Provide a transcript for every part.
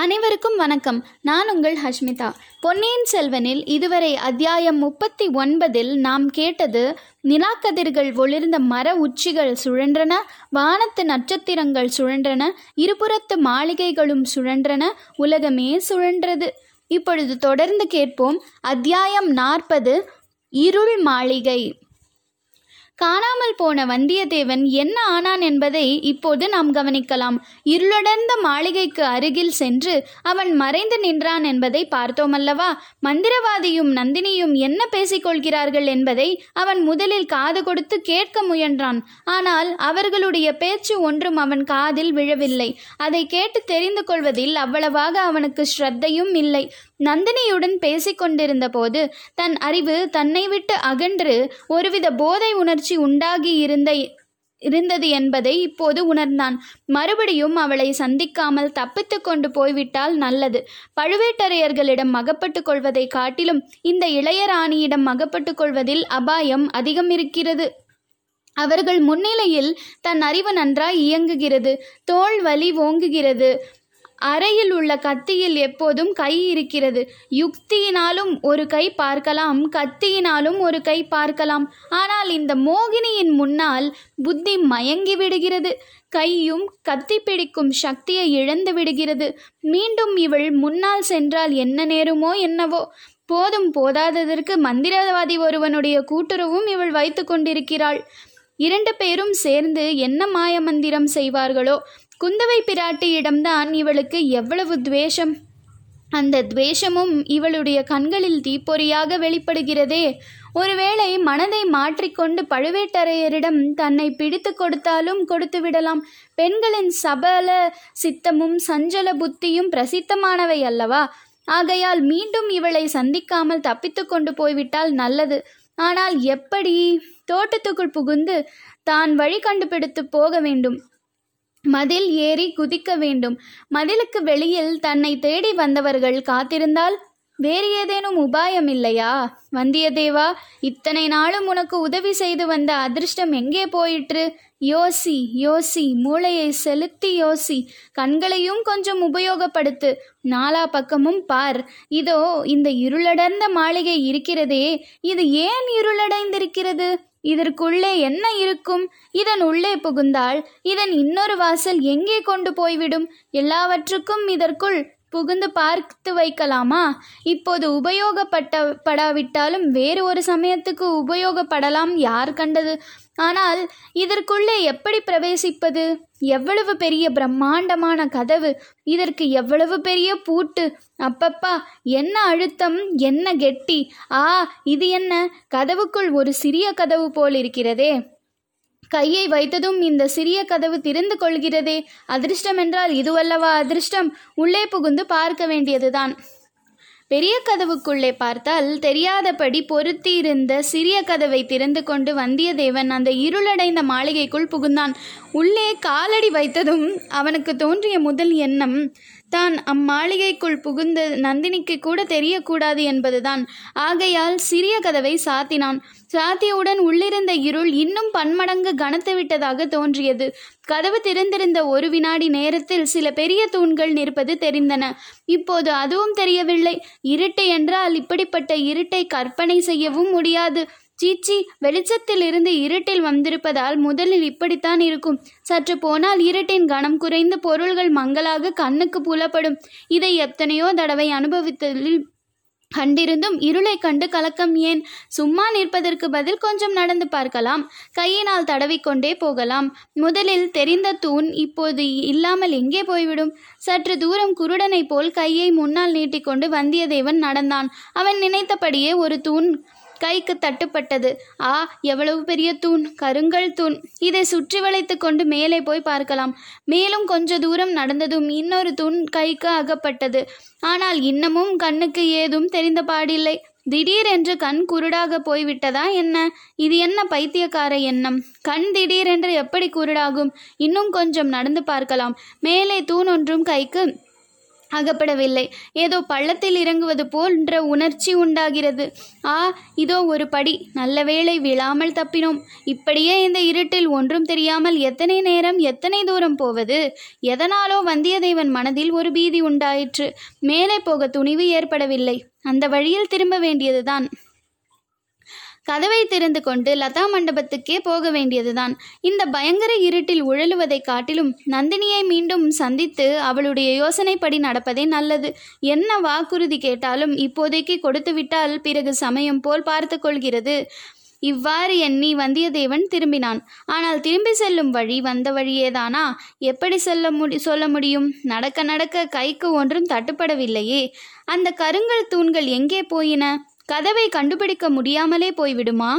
அனைவருக்கும் வணக்கம். நான் உங்கள் ஹஷ்மிதா. பொன்னியின் செல்வனில் இதுவரை அத்தியாயம் முப்பத்தி ஒன்பதில் நாம் கேட்டது நிலாக்கதிர்கள் ஒளிர்ந்த மர உச்சிகள் சுழன்றன வானத்து நட்சத்திரங்கள் சுழன்றன இருபுறத்து மாளிகைகளும் சுழன்றன உலகமே சுழன்றது. இப்பொழுது தொடர்ந்து கேட்போம். அத்தியாயம் நாற்பது இருள் மாளிகை. காணாமல் போன வந்தியத்தேவன் என்ன ஆனான் என்பதை இப்போது நாம் கவனிக்கலாம். இருளடர்ந்த மாளிகைக்கு அருகில் சென்று அவன் மறைந்து நின்றான் என்பதை பார்த்தோமல்லவா? மந்திரவாதியும் நந்தினியும் என்ன பேசிக்கொள்கிறார்கள் என்பதை அவன் முதலில் காது கொடுத்து கேட்க முயன்றான். ஆனால் அவர்களுடைய பேச்சு ஒன்றும் அவன் காதில் விழவில்லை. அதை கேட்டு தெரிந்து கொள்வதில் அவ்வளவாக அவனுக்கு ஸ்ரத்தையும் இல்லை. நந்தினியுடன் பேசிக்கொண்டிருந்த போது தன் அறிவு தன்னை விட்டு அகன்று ஒருவித போதை உணர்ச்சி உண்டாகி இருந்த இருந்தது என்பதை இப்போது உணர்ந்தான். மறுபடியும் அவளை சந்திக்காமல் தப்பித்து கொண்டு போய்விட்டால் நல்லது. பழுவேட்டரையர்களிடம் அகப்பட்டு கொள்வதை காட்டிலும் இந்த இளையராணியிடம் அகப்பட்டு கொள்வதில் அபாயம் அதிகம் இருக்கிறது. அவர்கள் முன்னிலையில் தன் அறிவு நன்றாய் இயங்குகிறது. தோல் வலி ஓங்குகிறது. அறையில் உள்ள கத்தியில் எப்போதும் கை இருக்கிறது. யுக்தியினாலும் ஒரு கை பார்க்கலாம் கத்தியினாலும் ஒரு கை பார்க்கலாம். ஆனால் இந்த மோகினியின் முன்னால் புத்தி மயங்கி விடுகிறது. கையும் கத்தி பிடிக்கும் சக்தியை இழந்து விடுகிறது. மீண்டும் இவள் முன்னால் சென்றால் என்ன நேருமோ என்னவோ. போதும் போதாததற்கு மந்திரவாதி ஒருவனுடைய கூட்டுறவும் இவள் வைத்து கொண்டிருக்கிறாள். இரண்டு பேரும் சேர்ந்து என்ன மாயமந்திரம் செய்வார்களோ குந்தவை பிராட்டியிடம்தான் இவளுக்கு எவ்வளவு துவேஷம். அந்த துவேஷமும் இவளுடைய கண்களில் தீப்பொறியாக வெளிப்படுகிறதே. ஒருவேளை மனதை மாற்றிக்கொண்டு பழுவேட்டரையரிடம் தன்னை பிடித்து கொடுத்தாலும் கொடுத்து விடலாம் பெண்களின் சபல சித்தமும் சஞ்சல புத்தியும் பிரசித்தமானவை அல்லவா? ஆகையால் மீண்டும் இவளை சந்திக்காமல் தப்பித்து கொண்டு போய்விட்டால் நல்லது. ஆனால் எப்படி? தோட்டத்துக்குள் புகுந்து தான் வழி கண்டுபிடித்து போக வேண்டும். மதில் ஏறி குதிக்க வேண்டும். மதிலுக்கு வெளியில் தன்னை தேடி வந்தவர்கள் காத்திருந்தால் வேறு ஏதேனும் உபாயம் இல்லையா? வந்தியத்தேவா இத்தனை நாளும் உனக்கு உதவி செய்து வந்த அதிர்ஷ்டம் எங்கே போயிற்று? யோசி யோசி மூளையை செலுத்தி யோசி. கண்களையும் கொஞ்சம் உபயோகப்படுத்து. நாலா பக்கமும் பார். இதோ இந்த இருளடர்ந்த மாளிகை இருக்கிறதே. இது ஏன் இருளடைந்திருக்கிறது? இதற்குள்ளே என்ன இருக்கும்? இதன் உள்ளே புகுந்தால் இதன் இன்னொரு வாசல் எங்கே கொண்டு போய்விடும்? எல்லாவற்றுக்கும் இதற்குள் புகுந்து பார்த்து வைக்கலாமா? இப்போது உபயோகப்பட்ட படாவிட்டாலும் வேறு ஒரு சமயத்துக்கு உபயோகப்படலாம் யார் கண்டது? ஆனால் இதற்குள்ளே எப்படி பிரவேசிப்பது? எவ்வளவு பெரிய பிரம்மாண்டமான கதவு? இதற்கு எவ்வளவு பெரிய பூட்டு? அப்பப்பா என்ன அழுத்தம் என்ன கெட்டி? ஆ இது என்ன? கதவுக்குள் ஒரு சிறிய கதவு போல் இருக்கிறதே கையை வைத்ததும் இந்த சிறிய கதவு திறந்து கொள்கிறதே. அதிர்ஷ்டம் என்றால் இதுவல்லவா அதிர்ஷ்டம்? உள்ளே புகுந்து பார்க்க வேண்டியதுதான். பெரிய கதவுக்குள்ளே பார்த்தால் தெரியாதபடி பொருத்தியிருந்த சிறிய கதவை திறந்து கொண்டு வந்தியத்தேவன் அந்த இருளடைந்த மாளிகைக்குள் புகுந்தான். உள்ளே காலடி வைத்ததும் அவனுக்கு தோன்றிய முதல் எண்ணம் தான் அம்மாளிகைக்குள் புகுந்த நந்தினிக்கு கூட தெரியக்கூடாது என்பதுதான் ஆகையால் சிறிய கதவை சாத்தினான். சாத்தியவுடன் உள்ளிருந்த இருள் இன்னும் பன்மடங்கு கனத்து விட்டதாக தோன்றியது. கதவு திறந்திருந்த ஒரு வினாடி நேரத்தில் சில பெரிய தூண்கள் நிற்பது தெரிந்தன. இப்போது அதுவும் தெரியவில்லை. இருட்டு என்றால் இப்படிப்பட்ட இருட்டை கற்பனை செய்யவும் முடியாது. சீச்சி வெளிச்சத்தில் இருந்து இருட்டில் வந்திருப்பதால் முதலில் இப்படித்தான் இருக்கும். சற்று போனால் இருட்டின் கனம் குறைந்து பொருள்கள் மங்களாக கண்ணுக்கு புலப்படும். இதை எத்தனையோ தடவை அனுபவித்ததில் கண்டிருந்தும் இருளை கண்டு கலக்கம் ஏன்? சும்மா நிற்பதற்கு பதில் கொஞ்சம் நடந்து பார்க்கலாம். கையினால் தடவிக்கொண்டே போகலாம். முதலில் தெரிந்த தூண் இப்போது இல்லாமல் எங்கே போய்விடும்? சற்று தூரம் குருடனைப் போல் கையை முன்னால் நீட்டிக்கொண்டு வந்தியத்தேவன் நடந்தான். அவன் நினைத்தபடியே ஒரு தூண் கைக்கு தட்டுப்பட்டது. ஆ எவ்வளவு பெரிய தூண்? கருங்கல் தூண். இதை சுற்றி வளைத்து கொண்டு மேலே போய் பார்க்கலாம். மேலும் கொஞ்ச தூரம் நடந்ததும் இன்னொரு தூண் கைக்கு அகப்பட்டது. ஆனால் இன்னமும் கண்ணுக்கு ஏதும் தெரிந்த பாடில்லை. திடீரென்று கண் குருடாக போய்விட்டதா என்ன? இது என்ன பைத்தியக்கார எண்ணம்? கண் திடீரென்று எப்படி குருடாகும்? இன்னும் கொஞ்சம் நடந்து பார்க்கலாம். மேலே தூண் ஒன்றும் கைக்கு அகப்படவில்லை. ஏதோ பள்ளத்தில் இறங்குவது போன்ற உணர்ச்சி உண்டாகிறது. ஆ இதோ ஒரு படி. நல்ல வேளை விழாமல் தப்பினோம். இப்படியே இந்த இருட்டில் ஒன்றும் தெரியாமல் எத்தனை நேரம் எத்தனை தூரம் போவது? எதனாலோ வந்தியத்தேவன் மனதில் ஒரு பீதி உண்டாயிற்று. மேலே போக துணிவு ஏற்படவில்லை. அந்த வழியில் திரும்ப வேண்டியதுதான். கதவை திறந்து கொண்டு லதா மண்டபத்துக்கே போக வேண்டியதுதான். இந்த பயங்கர இருட்டில் உழலுவதைக் காட்டிலும் நந்தினியை மீண்டும் சந்தித்து அவளுடைய யோசனைப்படி நடப்பதே நல்லது. என்ன வாக்குறுதி கேட்டாலும் இப்போதைக்கு கொடுத்துவிட்டால் பிறகு சமயம் போல் பார்த்து கொள்கிறது. இவ்வாறு எண்ணி வந்தியத்தேவன் திரும்பினான். ஆனால் திரும்பி செல்லும் வழி வந்த வழியேதானா? எப்படி செல்ல முடி சொல்ல முடியும்? நடக்க நடக்க கைக்கு ஒன்றும் தட்டுப்படவில்லையே. அந்த கருங்கல் தூண்கள் எங்கே போயின? கதவை கண்டுபிடிக்க முடியாமலே போய்விடுமா?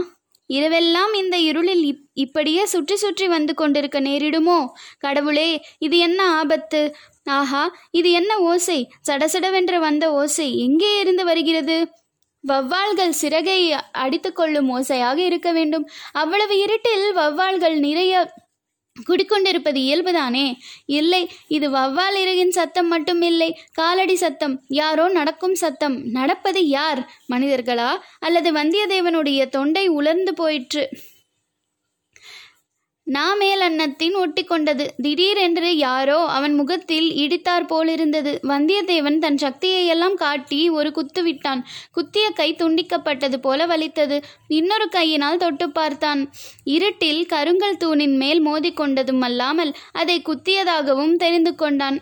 இரவெல்லாம் இந்த இருளில் இப் இப்படியே சுற்றி சுற்றி வந்து கொண்டிருக்க நேரிடுமோ? கடவுளே இது என்ன ஆபத்து? ஆஹா இது என்ன ஓசை? சடசடவென்று வந்த ஓசை எங்கே இருந்து வருகிறது? வவ்வால்கள் சிறகை அடித்துக்கொள்ளும் ஓசையாக இருக்க வேண்டும். அவ்வளவு இருட்டில் வவ்வால்கள் நிறைய குடிக்கொண்டிருப்பது இயல்புதானே? இல்லை இது வவ்வால் இறகின் சத்தம் மட்டும் இல்லை. காலடி சத்தம் யாரோ நடக்கும் சத்தம். நடப்பது யார்? மனிதர்களா? அல்லது வந்தியத்தேவனுடைய தொண்டை உலர்ந்து போயிற்று. நாமேல் அன்னத்தின் ஒட்டி கொண்டது திடீரென்று யாரோ அவன் முகத்தில் இடித்தார் போலிருந்தது. வந்தியத்தேவன் தன் சக்தியை எல்லாம் காட்டி ஒரு குத்து விட்டான். குத்திய கை துண்டிக்கப்பட்டது போல வலித்தது. இன்னொரு கையினால் தொட்டு பார்த்தான். இருட்டில் கருங்கல் தூணின் மேல் மோதிக்கொண்டதும் அல்லாமல் அதை குத்தியதாகவும் தெரிந்து கொண்டான்.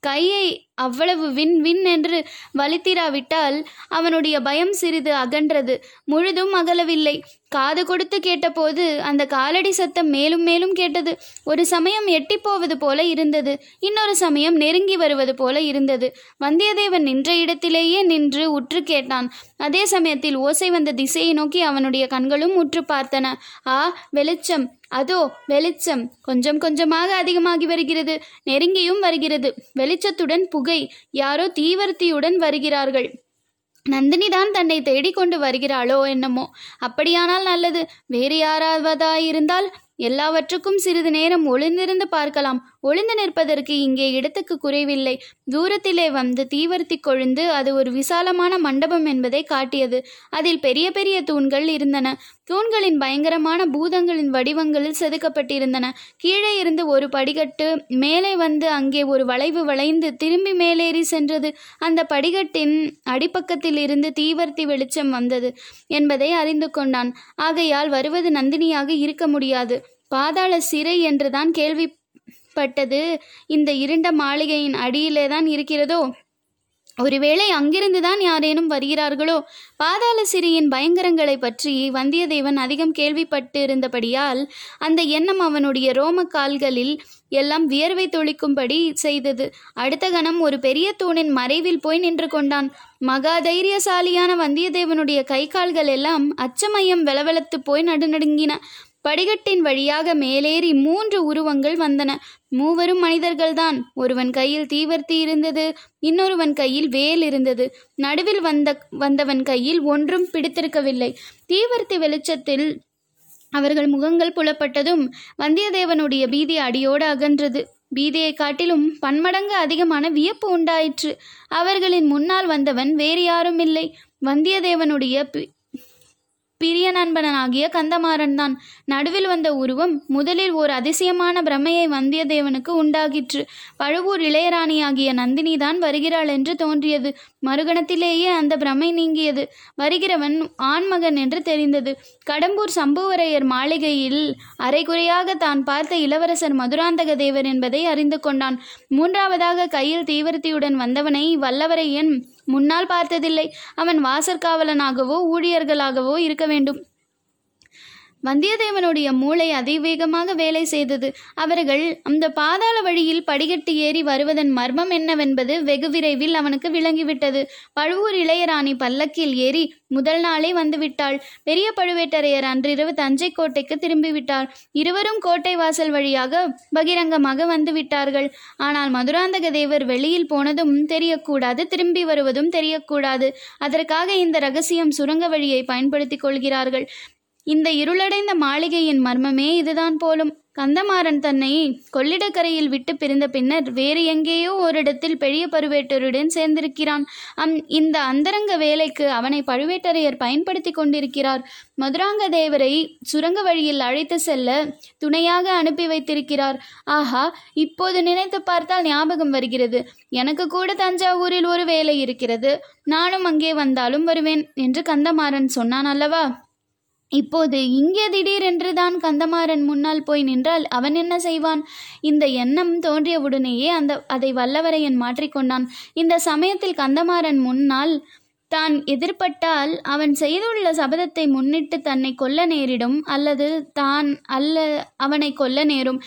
கையை அவ்வளவு வின் வின் என்று வலித்திராவிட்டால் அவனுடைய பயம் சிறிது அகன்றது. முழுதும் அகலவில்லை. காது கொடுத்து கேட்டபோது அந்த காலடி சத்தம் மேலும் மேலும் கேட்டது. ஒரு சமயம் எட்டி போவது போல இருந்தது. இன்னொரு சமயம் நெருங்கி வருவது போல இருந்தது. வந்தியத்தேவன் நின்ற இடத்திலேயே நின்று உற்று கேட்டான். அதே சமயத்தில் ஓசை வந்த திசையை நோக்கி அவனுடைய கண்களும் உற்று பார்த்தன. ஆ வெளிச்சம். அதோ வெளிச்சம். கொஞ்சம் கொஞ்சமாக அதிகமாகி வருகிறது. நெருங்கியும் வருகிறது. வெளிச்சத்துடன் புகை யாரோ தீவர்த்தியுடன் வருகிறார்கள். நந்தினி தான் தன்னை தேடிக்கொண்டு வருகிறாளோ என்னமோ. அப்படியானால் நல்லது. வேறு யாராவதாயிருந்தால் எல்லாவற்றுக்கும் சிறிது நேரம் ஒளிந்திருந்து பார்க்கலாம். ஒளிந்து நிற்பதற்கு இங்கே இடத்துக்கு குறைவில்லை. தூரத்திலே வந்து தீவர்த்தி கொழுந்து அது ஒரு விசாலமான மண்டபம் என்பதை காட்டியது. அதில் பெரிய பெரிய தூண்கள் இருந்தன. தூண்களின் பயங்கரமான பூதங்களின் வடிவங்களில் செதுக்கப்பட்டிருந்தன. கீழே இருந்து ஒரு படிக்கட்டு மேலே வந்து அங்கே ஒரு வளைவு வளைந்து திரும்பி மேலேறி சென்றது. அந்த படிக்கட்டின் அடிப்பக்கத்தில் இருந்து தீவர்த்தி வெளிச்சம் வந்தது என்பதை அறிந்து கொண்டான். ஆகையால் வருவது நந்தினியாக இருக்க முடியாது. பாதாள சிறை என்றுதான் பட்டது இந்த இருண்ட மாளிகையின் அடியிலே தான் இருக்கிறதோ? ஒருவேளை அங்கிருந்துதான் யாரேனும் வருகிறார்களோ? பாதாள சிறியின் பயங்கரங்களை பற்றி வந்தியத்தேவன் அதிகம் கேள்விப்பட்டு இருந்தபடியால் அந்த எண்ணம் அவனுடைய ரோம கால்களில் எல்லாம் வியர்வை தொளிக்கும்படி செய்தது. அடுத்த கணம் ஒரு பெரிய தூணின் மறைவில் போய் நின்று கொண்டான். மகா தைரியசாலியான வந்தியத்தேவனுடைய கை கால்கள் எல்லாம் அச்சமயம் வெளவெளத்து போய் நடுநடுங்கின. படிகட்டின் வழியாக மேலேறி மூன்று உருவங்கள் வந்தன. மூவரும் மனிதர்கள்தான். ஒருவன் கையில் தீவர்த்தி இருந்தது இன்னொருவன் கையில் வேல் இருந்தது. நடுவில் வந்த வந்தவன் கையில் ஒன்றும் பிடித்திருக்கவில்லை. தீவர்த்தி வெளிச்சத்தில் அவர்கள் முகங்கள் புலப்பட்டதும் வந்தியத்தேவனுடைய பீதி அடியோடு அகன்றது. பீதியை காட்டிலும் பன்மடங்கு அதிகமான வியப்பு உண்டாயிற்று. அவர்களின் முன்னால் வந்தவன் வேறு யாரும் இல்லை வந்தியத்தேவனுடைய பி- பிரிய நண்பனாகிய கந்தமாறன் தான். நடுவில் வந்த உருவம் முதலில் ஓர் அதிசயமான பிரமையை வந்தியத்தேவனுக்கு உண்டாகிற்று. பழுவூர் இளையராணியாகிய நந்தினி தான் வருகிறாள் என்று தோன்றியது. மறுகணத்திலேயே அந்த பிரமை நீங்கியது. வருகிறவன் ஆண்மகன் என்று தெரிந்தது. கடம்பூர் சம்புவரையர் மாளிகையில் அரைகுறையாக தான் பார்த்த இளவரசர் மதுராந்தக தேவர் என்பதை அறிந்து கொண்டான். மூன்றாவதாக கையில் தீவிரத்தியுடன் வந்தவனை வல்லவரையன் முன்னால் பார்த்ததில்லை. அவன் வாசற்காவலனாகவோ ஊழியர்களாகவோ இருக்க வேண்டும். வந்தியத்தேவனுடைய மூளை அதிவேகமாக வேலை செய்தது. அவர்கள் அந்த பாதாள வழியில் படிகட்டு ஏறி வருவதன் மர்மம் என்னவென்பது வெகு விரைவில் அவனுக்கு விளங்கிவிட்டது. பழுவூர் இளையராணி பல்லக்கில் ஏறி முதல் நாளே வந்துவிட்டாள். பெரிய பழுவேட்டரையர் அன்றிரவு தஞ்சை கோட்டைக்கு திரும்பிவிட்டார். இருவரும் கோட்டை வாசல் வழியாக பகிரங்கமாக வந்துவிட்டார்கள். ஆனால் மதுராந்தக தேவர் வெளியில் போனதும் தெரியக்கூடாது திரும்பி வருவதும் தெரியக்கூடாது. அதற்காக இந்த ரகசியம் சுரங்க வழியை பயன்படுத்திக் கொள்கிறார்கள். இந்த இருளடைந்த மாளிகையின் மர்மமே இதுதான் போலும். கந்தமாறன் தன்னை கொள்ளிடக்கரையில் விட்டு பிரிந்த பின்னர் வேறு எங்கேயோ ஓரிடத்தில் பெரிய பழுவேட்டருடன் சேர்ந்திருக்கிறான். அம் இந்த அந்தரங்க வேலைக்கு அவனை பழுவேட்டரையர் பயன்படுத்தி கொண்டிருக்கிறார். மதுராங்க தேவரை சுரங்க வழியில் அழைத்து செல்ல துணையாக அனுப்பி வைத்திருக்கிறார். ஆஹா இப்போது நினைத்து பார்த்தால் ஞாபகம் வருகிறது. எனக்கு கூட தஞ்சாவூரில் ஒரு வேலை இருக்கிறது. நானும் அங்கே வந்தாலும் வருவேன் என்று கந்தமாறன் சொன்னான் அல்லவா? இப்போது இங்கே திடீரென்று தான் கந்தமாறன் முன்னால் போய் நின்றால் அவன் என்ன செய்வான்? இந்த எண்ணம் தோன்றியவுடனேயே அந்த அதை வல்லவரையன் மாற்றிக்கொண்டான். இந்த சமயத்தில் கந்தமாறன் முன்னால் தான் எதிர்பட்டால் அவன் செய்துள்ள சபதத்தை முன்னிட்டு தன்னை கொல்ல நேரிடும் அல்லது தான் அல்ல அவனை கொல்ல நேரும்.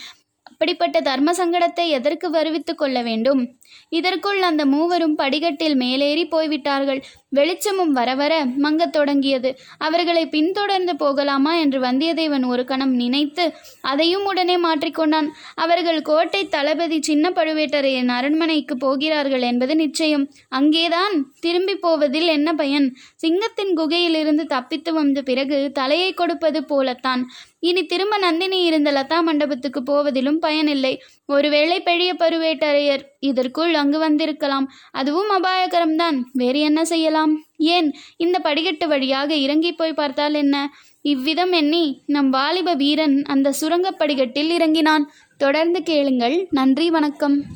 அப்படிப்பட்ட தர்ம சங்கடத்தை எதற்கு வருவித்துக் கொள்ள வேண்டும்? இதற்குள் அந்த மூவரும் படிகட்டில் மேலேறி போய்விட்டார்கள். வெளிச்சமும் வர வர மங்கத் தொடங்கியது. அவர்களை பின்தொடர்ந்து போகலாமா என்று வந்தியத்தேவன் ஒரு கணம் நினைத்து அதையும் உடனே மாற்றிக்கொண்டான் அவர்கள் கோட்டை தளபதி சின்ன பழுவேட்டரையின் அரண்மனைக்கு போகிறார்கள் என்பது நிச்சயம். அங்கேதான் திரும்பி போவதில் என்ன பயன்? சிங்கத்தின் குகையிலிருந்து தப்பித்து வந்த பிறகு தலையை கொடுப்பது போலத்தான். இனி திரும்ப நந்தினி இருந்த லதா மண்டபத்துக்கு போவதிலும் பயனில்லை. ஒருவேளை பெரிய பழுவேட்டரையர் இதற்குள் அங்கு வந்திருக்கலாம். அதுவும் அபாயகரம்தான். வேறு என்ன செய்யலாம்? ஏன்? இந்த படிக்கட்டு வழியாக இறங்கி போய் பார்த்தால் என்ன? இவ்விதம் எண்ணி நம் வாலிப வீரன் அந்த சுரங்கப் படிக்கட்டில் இறங்கினான். தொடர்ந்து கேளுங்கள். நன்றி வணக்கம்.